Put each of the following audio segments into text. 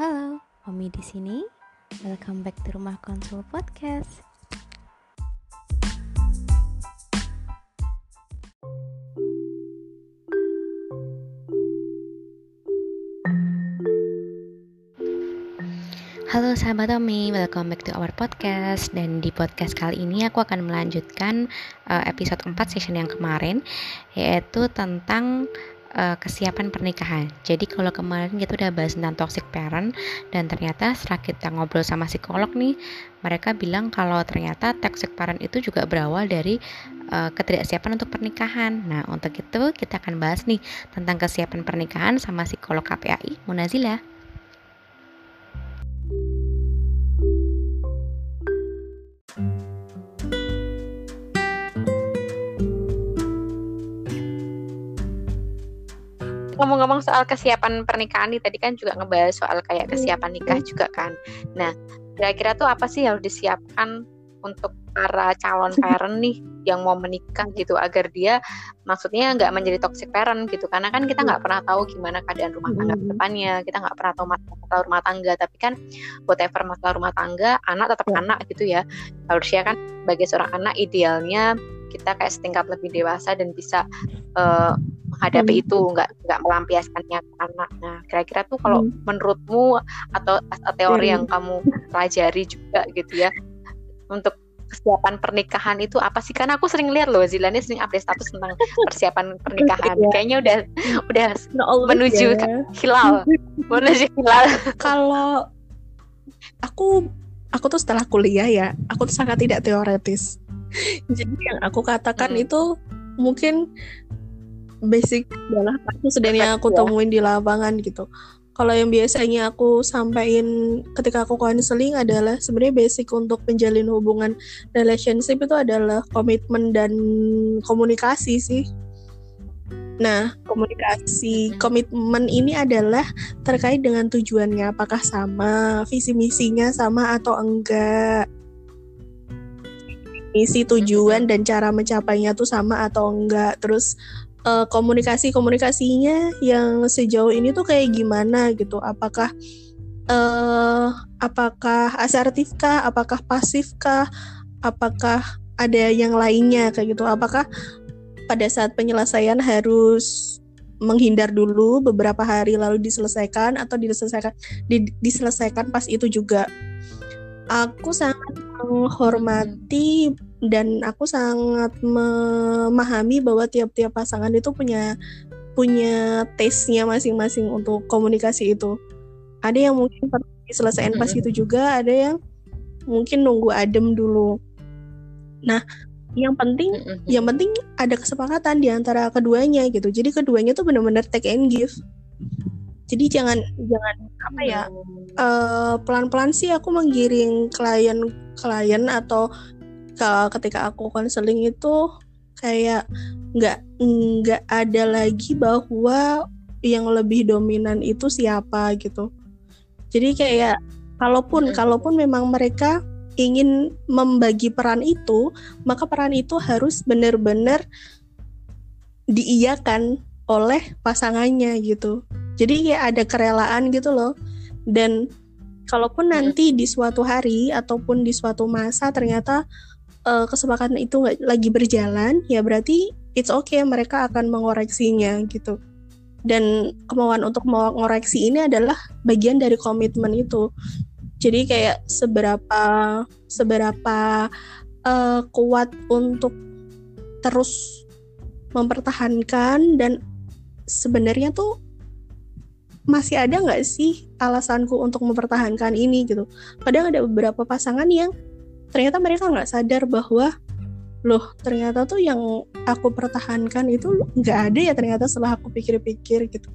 Halo, Omi di sini. Welcome back to Rumah Konsul Podcast. Halo sahabat Omi, welcome back to our podcast Dan di podcast kali ini aku akan melanjutkan uh, episode 4 session yang kemarin Yaitu tentang uh, kesiapan pernikahan. Jadi kalau kemarin kita udah bahas tentang toxic parent dan ternyata setelah kita ngobrol sama psikolog nih, mereka bilang kalau ternyata toxic parent itu juga berawal dari uh, ketidaksiapan untuk pernikahan. Nah, untuk itu kita akan bahas nih tentang kesiapan pernikahan sama psikolog KPAI Munazila. Ngomong-ngomong soal kesiapan pernikahan nih tadi kan juga ngebahas soal kayak kesiapan nikah juga kan. Nah, kira-kira tuh apa sih yang harus disiapkan untuk para calon parent nih yang mau menikah gitu agar dia maksudnya nggak menjadi toxic parent gitu? Karena kan kita nggak pernah tahu gimana keadaan rumah tangga ke depannya. Kita nggak pernah tahu masalah rumah tangga. Tapi kan whatever masalah rumah tangga anak tetap anak gitu ya. Harusnya kan bagi seorang anak idealnya kita kayak setingkat lebih dewasa dan bisa uh, menghadapi hmm. itu nggak nggak melampiaskannya ke anak nah kira-kira tuh kalau hmm. menurutmu atau, teori hmm. yang kamu pelajari juga gitu ya untuk kesiapan pernikahan itu apa sih? Karena aku sering lihat loh Zilani sering update status tentang persiapan pernikahan. yeah. Kayaknya udah udah menuju yeah. hilal, menuju hilal. Kalau aku aku tuh setelah kuliah ya, aku tuh sangat tidak teoretis. Jadi yang aku katakan hmm. itu mungkin basic adalah kasus dan yang aku ya. temuin di lapangan gitu. Kalau yang biasanya aku sampaikan ketika aku konseling adalah sebenarnya basic untuk menjalin hubungan relationship itu adalah komitmen dan komunikasi sih. Nah, komunikasi komitmen ini adalah terkait dengan tujuannya apakah sama, visi misinya sama atau enggak. Misi tujuan dan cara mencapainya tuh sama atau enggak. Terus uh, komunikasi komunikasinya yang sejauh ini tuh kayak gimana gitu? Apakah uh, apakah asertifkah apakah pasifkah? Apakah ada yang lainnya? Kayak gitu. Apakah pada saat penyelesaian harus menghindar dulu beberapa hari lalu diselesaikan atau diselesaikan di, diselesaikan pas itu juga? Aku sangat menghormati dan aku sangat memahami bahwa tiap-tiap pasangan itu punya punya taste-nya masing-masing untuk komunikasi itu. Ada yang mungkin diselesaikan pas itu juga, ada yang mungkin nunggu adem dulu. Nah, yang penting yang penting ada kesepakatan di antara keduanya gitu. Jadi keduanya tuh benar-benar take and give. Jadi jangan jangan apa ya uh, pelan-pelan sih aku menggiring klien klien atau ketika aku konseling itu kayak nggak nggak ada lagi bahwa yang lebih dominan itu siapa gitu. Jadi kayak kalaupun kalaupun memang mereka ingin membagi peran itu maka peran itu harus benar-benar diiyakan oleh pasangannya gitu. Jadi kayak ada kerelaan gitu loh. Dan kalaupun nanti di suatu hari ataupun di suatu masa ternyata uh, kesepakatan itu nggak lagi berjalan, ya berarti it's okay mereka akan mengoreksinya gitu. Dan kemauan untuk mengoreksi ini adalah bagian dari komitmen itu. Jadi kayak seberapa seberapa uh, kuat untuk terus mempertahankan dan sebenarnya tuh masih ada nggak sih alasanku untuk mempertahankan ini gitu. Kadang ada beberapa pasangan yang ternyata mereka nggak sadar bahwa loh ternyata tuh yang aku pertahankan itu nggak ada ya ternyata setelah aku pikir-pikir gitu.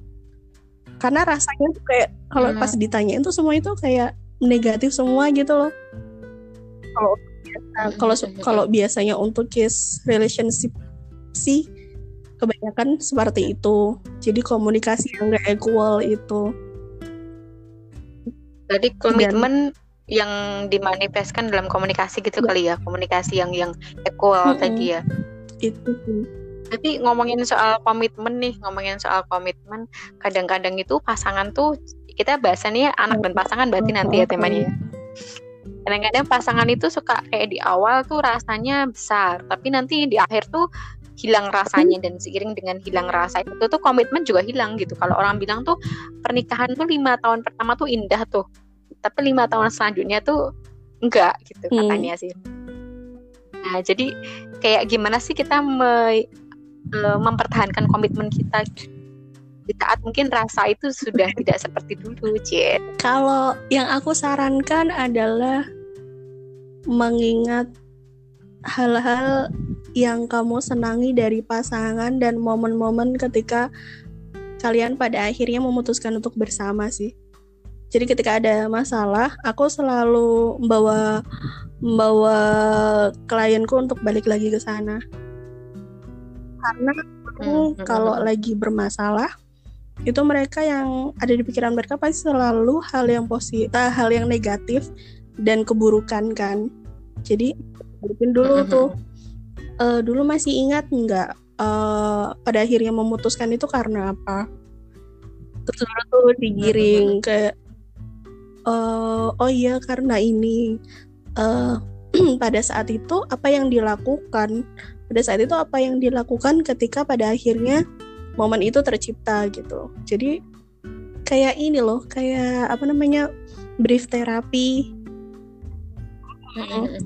Karena rasanya tuh kayak kalau pas ditanyain tuh semua itu kayak negatif semua gitu loh. Kalau kalau kalau biasanya untuk case relationship sih kebanyakan seperti itu. Jadi komunikasi yang gak equal itu. Jadi komitmen Dan, yang dimanifestkan dalam komunikasi gitu ya. kali ya komunikasi yang yang equal hmm, tadi ya itu sih tapi ngomongin soal komitmen nih ngomongin soal komitmen kadang-kadang itu pasangan tuh kita bahasannya anak dan pasangan berarti nanti ya temanya ya. Kadang-kadang pasangan itu suka kayak di awal tuh rasanya besar, tapi nanti di akhir tuh hilang rasanya dan seiring dengan hilang rasa itu tuh komitmen juga hilang gitu. Kalau orang bilang tuh pernikahan tuh lima tahun pertama tuh indah tuh, tapi lima tahun selanjutnya tuh enggak gitu hmm. katanya sih. Nah jadi kayak gimana sih kita me, uh, mempertahankan komitmen kita di saat mungkin rasa itu sudah tidak seperti dulu, Cie. Kalau yang aku sarankan adalah mengingat hal-hal yang kamu senangi dari pasangan dan momen-momen ketika kalian pada akhirnya memutuskan untuk bersama sih. Jadi ketika ada masalah, aku selalu membawa membawa klienku untuk balik lagi ke sana. Karena hmm, kalau lagi bermasalah, itu mereka yang ada di pikiran mereka pasti selalu hal yang positif, hal yang negatif dan keburukan kan. Jadi balikin dulu tuh. uh, dulu masih ingat nggak uh, pada akhirnya memutuskan itu karena apa? Terus dulu tuh digiring ke uh, oh iya karena ini uh, pada saat itu apa yang dilakukan pada saat itu apa yang dilakukan ketika pada akhirnya momen itu tercipta gitu. Jadi kayak ini loh kayak apa namanya brief terapi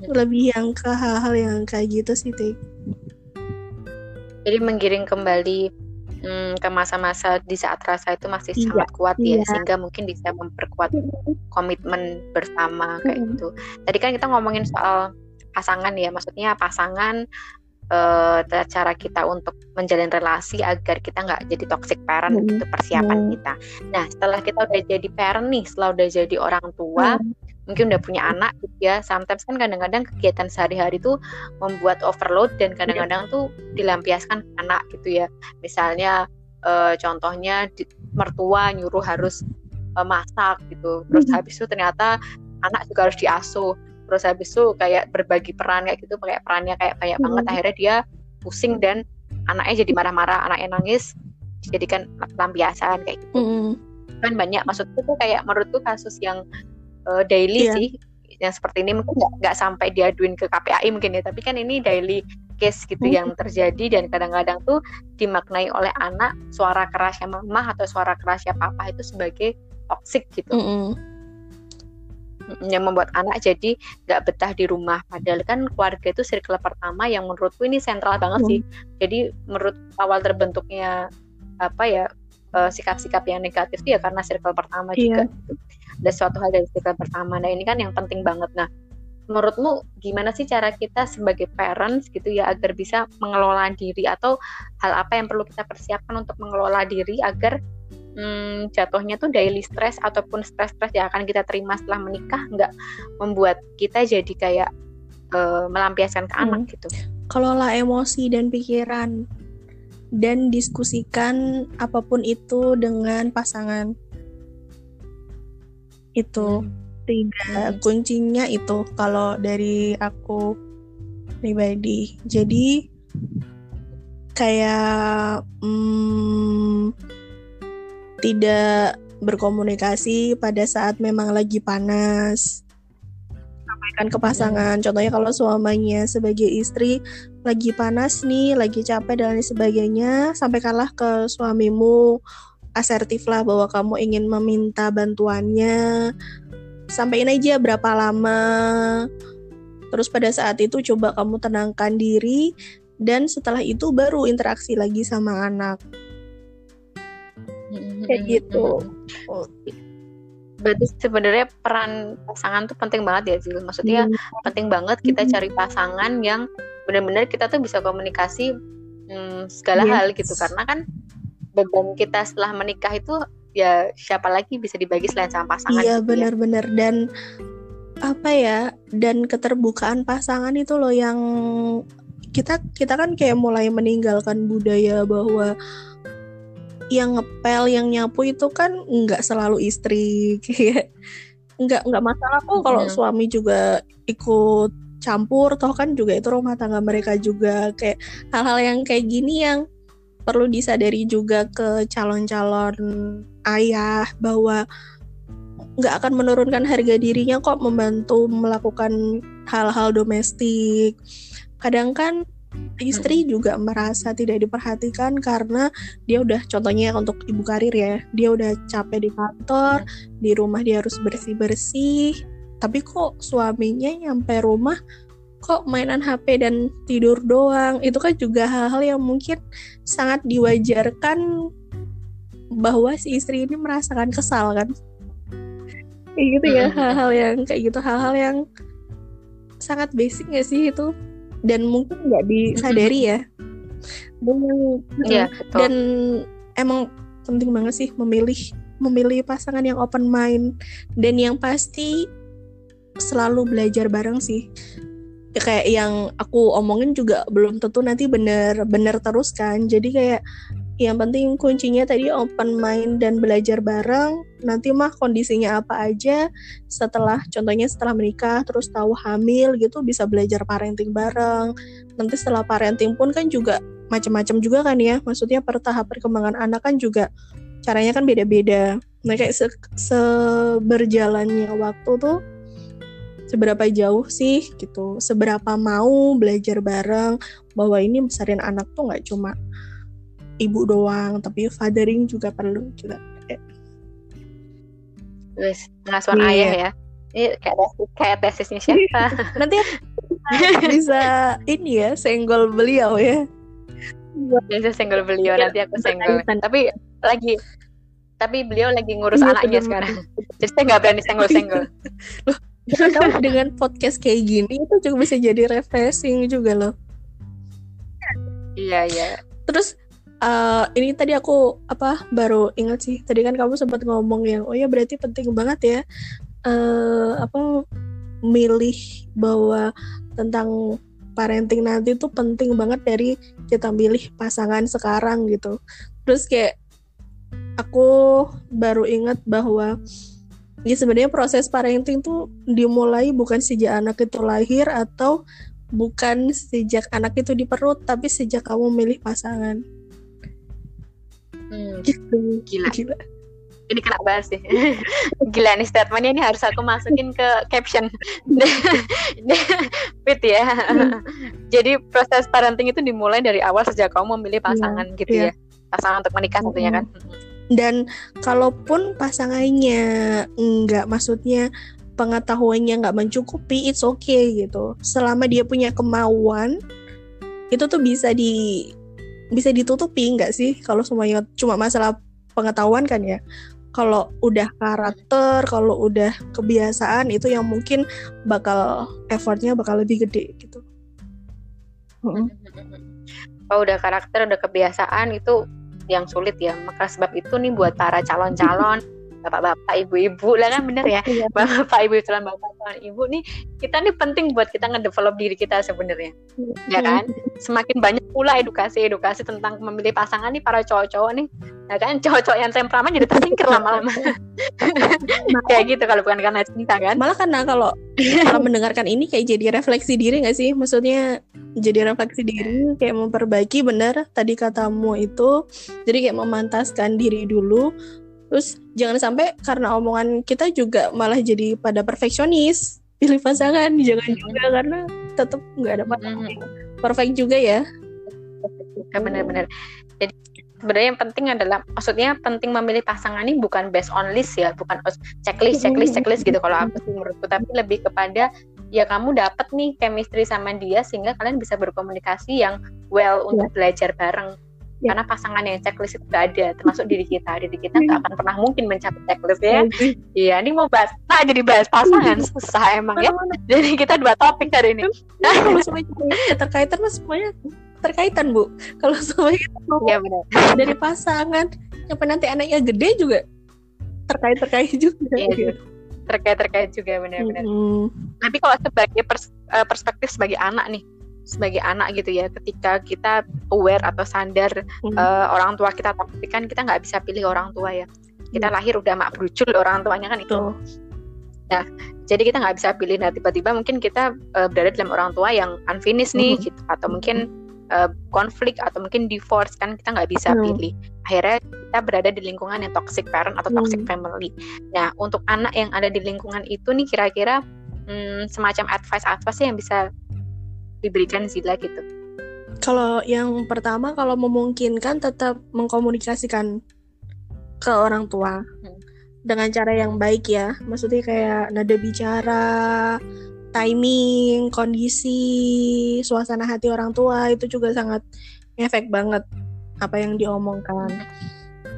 lebih yang ke hal-hal yang kayak gitu sih Tik. jadi menggiring kembali hmm, ke masa-masa di saat rasa itu masih iya, sangat kuat ya, iya. ya sehingga mungkin bisa memperkuat komitmen bersama kayak mm-hmm. gitu tadi kan kita ngomongin soal pasangan ya maksudnya pasangan uh, cara kita untuk menjalin relasi agar kita nggak jadi toxic parent mm. itu persiapan mm. kita. Nah setelah kita udah jadi parent nih, setelah udah jadi orang tua, mm mungkin udah punya anak gitu ya. Sometimes kan kadang-kadang kegiatan sehari-hari tuh membuat overload dan kadang-kadang tuh dilampiaskan ke anak gitu ya. Misalnya uh, contohnya di, mertua nyuruh harus uh, masak gitu. Terus hmm. habis itu ternyata anak juga harus diasuh. Terus habis itu kayak berbagi peran kayak gitu kayak perannya kayak banyak hmm. banget. Akhirnya dia pusing dan anaknya jadi marah-marah. Anaknya nangis dijadikan lampiasan kayak gitu. Hmm. kan banyak. Maksudku tuh kayak menurutku kasus yang uh, daily yeah. sih yang seperti ini mungkin nggak sampai diaduin ke KPAI mungkin ya tapi kan ini daily case gitu hmm. yang terjadi dan kadang-kadang tuh dimaknai oleh anak suara kerasnya mama atau suara kerasnya papa itu sebagai toxic gitu hmm. yang membuat anak jadi nggak betah di rumah padahal kan keluarga itu circle pertama yang menurutku ini sentral banget hmm. sih jadi menurut awal terbentuknya apa ya eh, sikap-sikap yang negatif ya karena circle pertama yeah. juga gitu ada suatu hal dari kita pertama nah ini kan yang penting banget nah menurutmu gimana sih cara kita sebagai parents gitu ya agar bisa mengelola diri atau hal apa yang perlu kita persiapkan untuk mengelola diri agar hmm, jatuhnya tuh daily stress ataupun stress-stress yang akan kita terima setelah menikah nggak membuat kita jadi kayak uh, melampiaskan ke hmm. anak gitu. Kelola emosi dan pikiran dan diskusikan apa pun itu dengan pasangan. Itu hmm. tiga kuncinya itu kalau dari aku pribadi. Jadi kayak hmm, tidak berkomunikasi pada saat memang lagi panas. Sampaikan ke pasangan. Hmm. contohnya kalau suaminya sebagai istri lagi panas nih lagi capek dan lain sebagainya sampaikanlah ke suamimu asertif lah bahwa kamu ingin meminta bantuannya. Sampaikan aja berapa lama. Terus pada saat itu coba kamu tenangkan diri dan setelah itu baru interaksi lagi sama anak. Kayak gitu. Berarti sebenarnya peran pasangan tuh penting banget ya Zil. Maksudnya hmm. penting banget kita cari pasangan yang benar-benar kita tuh bisa komunikasi hmm, segala yes. hal gitu karena kan beban kita setelah menikah itu ya siapa lagi bisa dibagi selain sama pasangan iya gitu benar-benar ya. dan apa ya dan keterbukaan pasangan itu loh yang kita kita kan kayak mulai meninggalkan budaya bahwa yang ngepel yang nyapu itu kan nggak selalu istri kayak nggak nggak masalah kok kalau hmm. suami juga ikut campur toh kan juga itu rumah tangga mereka juga kayak hal-hal yang kayak gini yang perlu disadari juga ke calon-calon ayah bahwa nggak akan menurunkan harga dirinya kok membantu melakukan hal-hal domestik. Kadang kan istri juga merasa tidak diperhatikan karena dia udah contohnya untuk ibu karir ya dia udah capek di kantor di rumah dia harus bersih bersih tapi kok suaminya nyampe rumah kok mainan HP dan tidur doang? Itu kan juga hal-hal yang mungkin sangat diwajarkan bahwa si istri ini merasakan kesal kan? Kayak gitu ya hal-hal yang kayak gitu hal-hal yang sangat basic gak sih itu? Dan mungkin nggak disadari ya. Dan Iya, betul. dan emang penting banget sih memilih memilih pasangan yang open mind. Dan yang pasti selalu belajar bareng sih. Ya, kayak yang aku omongin juga belum tentu nanti bener bener terus kan. Jadi kayak yang penting kuncinya tadi open mind dan belajar bareng. Nanti mah kondisinya apa aja setelah contohnya setelah menikah terus tahu hamil gitu bisa belajar parenting bareng. Nanti setelah parenting pun kan juga macam-macam juga kan ya. Maksudnya per tahap perkembangan anak kan juga caranya kan beda-beda. Nah kayak se seberjalannya waktu tuh seberapa jauh sih gitu seberapa mau belajar bareng bahwa ini besarin anak tuh nggak cuma ibu doang tapi fathering juga perlu juga Wes, pengasuhan Iya. ayah ya. Ini kayak tesis, kayak tesisnya siapa? nanti bisa ini ya senggol beliau ya Biasa senggol beliau nanti aku senggol. Tapi lagi tapi beliau lagi ngurus Iya, anaknya sekarang. Jadi saya nggak berani senggol-senggol. Tahu dengan podcast kayak gini itu juga bisa jadi refreshing juga loh iya iya. Terus eh, ini tadi aku apa baru ingat sih. Tadi kan kamu sempat ngomong yang oh ya berarti penting banget ya eh apa milih bahwa tentang parenting nanti tuh penting banget dari kita milih pasangan sekarang gitu. Terus kayak aku baru ingat bahwa ya sebenarnya proses parenting tuh dimulai bukan sejak anak itu lahir atau bukan sejak anak itu di perut tapi sejak kamu milih pasangan Hmm, gitu Gila. gila ini kena bahas sih. Gila nih statementnya ini harus aku masukin ke caption. Fit ya. Jadi proses parenting itu dimulai dari awal sejak kamu memilih pasangan gitu iya. ya. Pasangan untuk menikah tentunya kan. Dan kalaupun pasangannya nggak maksudnya pengetahuannya nggak mencukupi it's okay gitu. Selama dia punya kemauan itu tuh bisa di bisa ditutupi nggak sih? Kalau semuanya cuma masalah pengetahuan kan ya? Kalau udah karakter kalau udah kebiasaan itu yang mungkin bakal effortnya bakal lebih gede gitu. Oh udah karakter, udah kebiasaan itu yang sulit ya. Maka sebab itu nih buat para calon-calon, bapak-bapak, ibu-ibu lah kan bener ya. Iya. Bapak ibu calon bapak calon ibu nih kita nih penting buat kita ngedevelop diri kita sebenarnya. Ya kan? Semakin banyak pula edukasi-edukasi tentang memilih pasangan nih para cowok-cowok nih. Ya kan cowok-cowok yang temperamen jadi tersingkir lama-lama. Kayak gitu kalau bukan karena cinta kan. malah karena kalau kalau mendengarkan ini kayak jadi refleksi diri nggak sih maksudnya jadi refleksi diri kayak memperbaiki benar tadi katamu itu jadi kayak memantaskan diri dulu terus jangan sampai karena omongan kita juga malah jadi pada perfeksionis. Pilih pasangan jangan juga karena tetap nggak ada pasangan yang perfect juga ya. Ya, benar-benar. Jadi sebenarnya yang penting adalah maksudnya penting memilih pasangan ini bukan based on list ya, bukan checklist, checklist, checklist gitu kalau aku sih menurutku, tapi lebih kepada ya kamu dapat nih chemistry sama dia sehingga kalian bisa berkomunikasi yang well untuk belajar bareng. Ya. Karena pasangan yang checklist itu gak ada, termasuk diri kita. Diri kita gak akan pernah mungkin mencapai checklist ya. Iya, ini mau bahas, nah jadi bahas pasangan susah emang ya. Jadi kita dua topik hari ini. kalau semuanya terkaitan mas semuanya terkaitan bu kalau semuanya Iya benar. dari pasangan sampai nanti anaknya gede juga terkait terkait juga Iya, terkait terkait juga benar-benar. Mm-mm. Tapi kalau sebagai pers- eh, perspektif sebagai anak nih, sebagai anak gitu ya, ketika kita aware atau sadar Hmm. eh, orang tua kita toksik kan kita nggak bisa pilih orang tua ya. Kita Iya. lahir udah mak brucul orang tuanya kan itu. Tuh. Jadi kita nggak bisa pilih. Nah tiba-tiba mungkin kita eh, berada dalam orang tua yang unfinished nih, Mhm. gitu. Atau mungkin uh, konflik atau mungkin divorce kan kita nggak bisa hmm. pilih akhirnya kita berada di lingkungan yang toxic parent atau toxic hmm. family nah untuk anak yang ada di lingkungan itu nih kira-kira hmm, semacam advice advice yang bisa diberikan Zila gitu kalau yang pertama kalau memungkinkan tetap mengkomunikasikan ke orang tua hmm. dengan cara yang baik ya maksudnya kayak nada bicara timing, kondisi, suasana hati orang tua itu juga sangat efek banget apa yang diomongkan.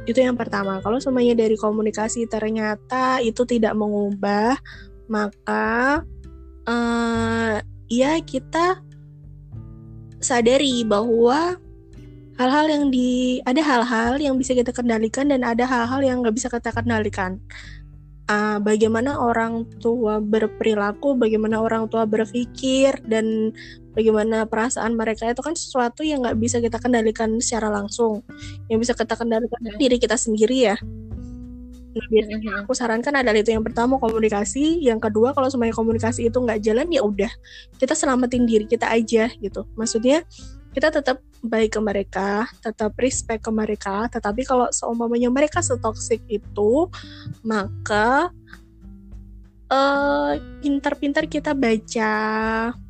Itu yang pertama. Kalau semuanya dari komunikasi ternyata itu tidak mengubah, maka uh, ya kita sadari bahwa hal-hal yang di ada hal-hal yang bisa kita kendalikan dan ada hal-hal yang nggak bisa kita kendalikan uh, bagaimana orang tua berperilaku, bagaimana orang tua berpikir, dan bagaimana perasaan mereka itu kan sesuatu yang nggak bisa kita kendalikan secara langsung. Yang bisa kita kendalikan hmm. diri kita sendiri ya. Nah, biasanya hmm. aku sarankan adalah itu yang pertama komunikasi, yang kedua kalau semuanya komunikasi itu nggak jalan ya udah kita selamatin diri kita aja gitu. Maksudnya kita tetap baik ke mereka, tetap respect ke mereka, tetapi kalau seumpamanya mereka setoksik itu, maka uh, pintar-pintar kita baca,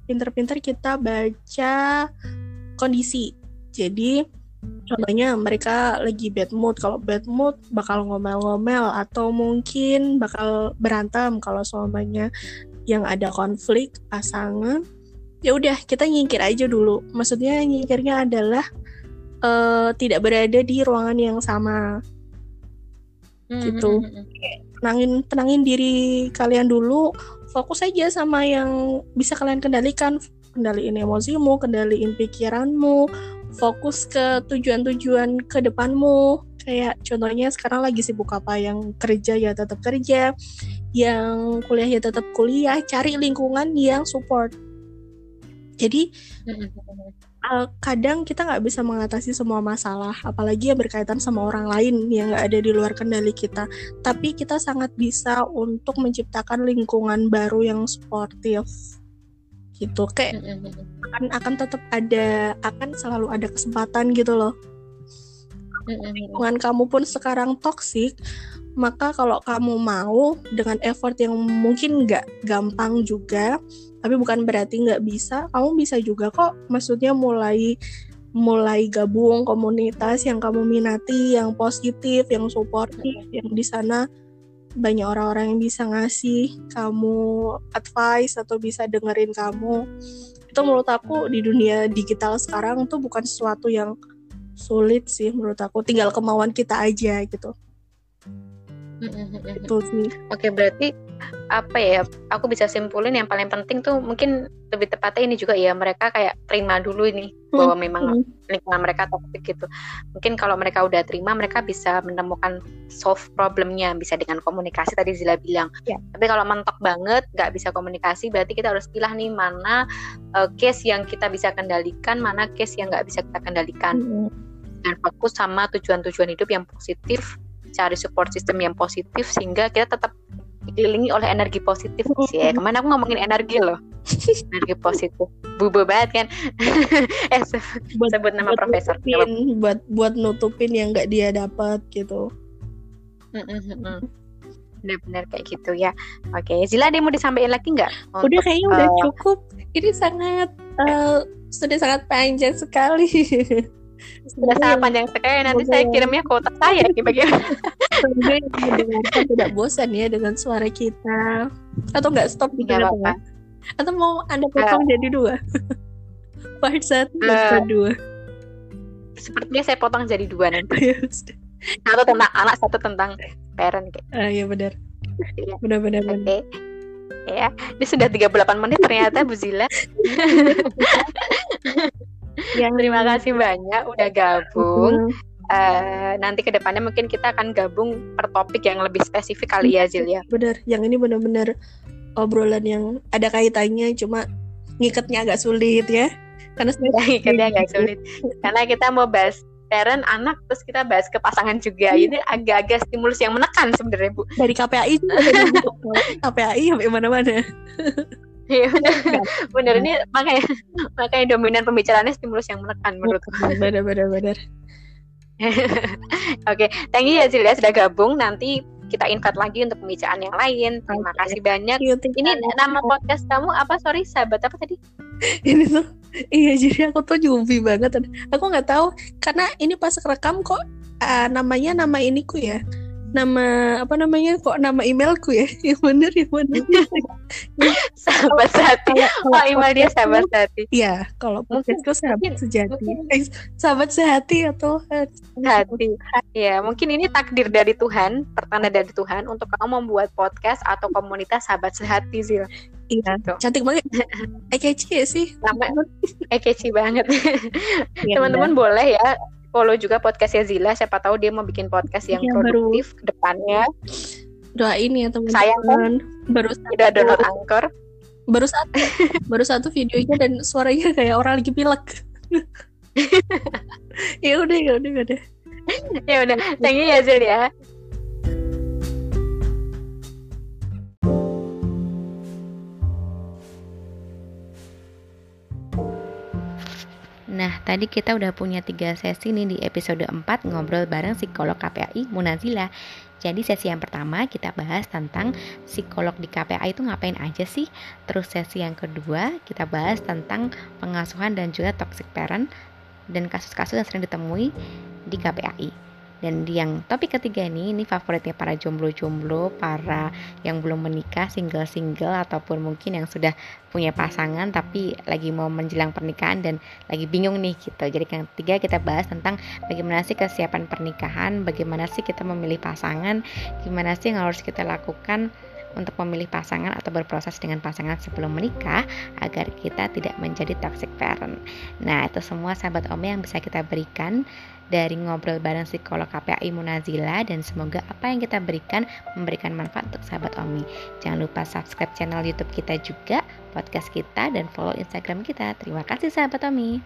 pintar-pintar kita baca kondisi. Jadi contohnya mereka lagi bad mood, kalau bad mood bakal ngomel-ngomel atau mungkin bakal berantem kalau semuanya yang ada konflik pasangan. Ya udah kita nyingkir aja dulu. Maksudnya nyingkirnya adalah uh, tidak berada di ruangan yang sama. Mm-hmm. gitu. hmm, hmm, hmm. tenangin tenangin diri kalian dulu. Fokus aja sama yang bisa kalian kendalikan. Kendaliin emosimu kendaliin pikiranmu fokus ke tujuan-tujuan ke depanmu. Kayak contohnya sekarang lagi sibuk apa? Yang kerja ya tetap kerja yang kuliah ya tetap kuliah cari lingkungan yang support. Jadi uh, kadang kita nggak bisa mengatasi semua masalah, apalagi yang berkaitan sama orang lain yang nggak ada di luar kendali kita. Tapi kita sangat bisa untuk menciptakan lingkungan baru yang sportif gitu. Kayak akan akan tetap ada akan selalu ada kesempatan gitu loh. Lingkungan kamu pun sekarang toksik maka kalau kamu mau dengan effort yang mungkin nggak gampang juga tapi bukan berarti nggak bisa kamu bisa juga kok. Maksudnya mulai mulai gabung komunitas yang kamu minati yang positif yang suportif yang di sana banyak orang-orang yang bisa ngasih kamu advice atau bisa dengerin kamu. Itu menurut aku di dunia digital sekarang tuh bukan sesuatu yang sulit sih menurut aku. Tinggal kemauan kita aja gitu. Itu sih. Oke berarti apa ya aku bisa simpulin yang paling penting tuh mungkin lebih tepatnya ini juga ya mereka kayak terima dulu ini hmm. bahwa memang hmm. lingkungan mereka toxic gitu mungkin kalau mereka udah terima mereka bisa menemukan solve problemnya bisa dengan komunikasi tadi Zila bilang yeah. tapi kalau mentok banget nggak bisa komunikasi berarti kita harus pilih nih mana uh, case yang kita bisa kendalikan mana case yang nggak bisa kita kendalikan hmm. dan fokus sama tujuan-tujuan hidup yang positif cari support system yang positif sehingga kita tetap dikelilingi oleh energi positif sih ya. Ke mana aku ngomongin energi loh. energi positif. Bubu banget kan. eh buat, sebut nama buat profesor. Nutupin, buat buat nutupin yang nggak dia dapat gitu. Benar-benar kayak gitu ya. Oke, Zila ada yang mau disampaikan lagi nggak? Udah kayaknya uh, udah eh, cukup. Ini sangat uh, sudah sangat panjang sekali. sudah sangat panjang sekali nanti saya kirimnya ke otak saya bagaimana? Tidak bosan ya dengan suara kita. Atau nggak stop di apa, apa atau mau anda potong uh, jadi dua? Part satu uh, part dua sepertinya saya potong jadi dua nanti. Ya satu tentang anak satu tentang parent kayak. Uh, iya benar. Iya. benar benar oke. Okay. ya ini sudah 38 menit ternyata Bu Zila yang terima kasih banyak udah gabung. Hmm. Uh, nanti ke depannya mungkin kita akan gabung per topik yang lebih spesifik kali ya Zil ya. Bener, yang ini benar-benar obrolan yang ada kaitannya, cuma ngikatnya agak sulit ya. Karena sebenarnya ngikatnya agak sulit. Karena kita mau bahas parent, anak, terus kita bahas ke pasangan juga. Iya. Ini agak-agak stimulus yang menekan sebenarnya Bu. Dari KPAI KPAI sampai mana-mana. Iya benar, benar ini makanya makanya dominan pembicaraannya stimulus yang menekan menurutku. Benar benar benar. Oke, okay. thank you ya Zilia sudah gabung. Nanti kita invite lagi untuk pembicaraan yang lain. Terima okay. kasih banyak. Ini nama podcast kamu apa? Sorry, sahabat apa tadi? ini tuh iya jadi aku tuh nyubi banget. Aku nggak tahu karena ini pas rekam kok uh, namanya nama iniku ya nama apa namanya kok nama emailku ya? Yang bener yang bener. Sahabat sehati oh email dia sahabat sehati iya kalau podcastku sahabat sejati. eh, sahabat sehati atau hati. Ya mungkin ini takdir dari Tuhan pertanda dari Tuhan untuk kamu membuat podcast atau komunitas sahabat sehati sih Iya, gitu. cantik banget. Ekeci sih. Nama ekeci banget. Iya, Teman-teman ya, boleh ya follow juga podcastnya Zila siapa tahu dia mau bikin podcast yang ya, produktif ke depannya. Doain ya teman-teman. Sayang kan? Baru udah download angkor baru satu baru satu videonya dan suaranya kayak orang lagi pilek. Ya udah ya udah ya udah. Ya udah thank you ya Zil ya Nah, tadi kita udah punya tiga sesi nih di episode 4 ngobrol bareng psikolog KPAI Munazila. Jadi sesi yang pertama kita bahas tentang psikolog di KPAI itu ngapain aja sih. Terus sesi yang kedua kita bahas tentang pengasuhan dan juga toxic parent dan kasus-kasus yang sering ditemui di KPAI. Dan yang topik ketiga ini, ini favoritnya para jomblo-jomblo, para yang belum menikah, single-single, ataupun mungkin yang sudah punya pasangan tapi lagi mau menjelang pernikahan dan lagi bingung nih gitu. Jadi yang ketiga kita bahas tentang bagaimana sih kesiapan pernikahan, bagaimana sih kita memilih pasangan, gimana sih yang harus kita lakukan untuk memilih pasangan atau berproses dengan pasangan sebelum menikah agar kita tidak menjadi toxic parent. Nah, itu semua sahabat Ome yang bisa kita berikan dari ngobrol bareng psikolog KPAI Munazila dan semoga apa yang kita berikan memberikan manfaat untuk sahabat Omi. Jangan lupa subscribe channel YouTube kita juga, podcast kita dan follow Instagram kita. Terima kasih sahabat Omi.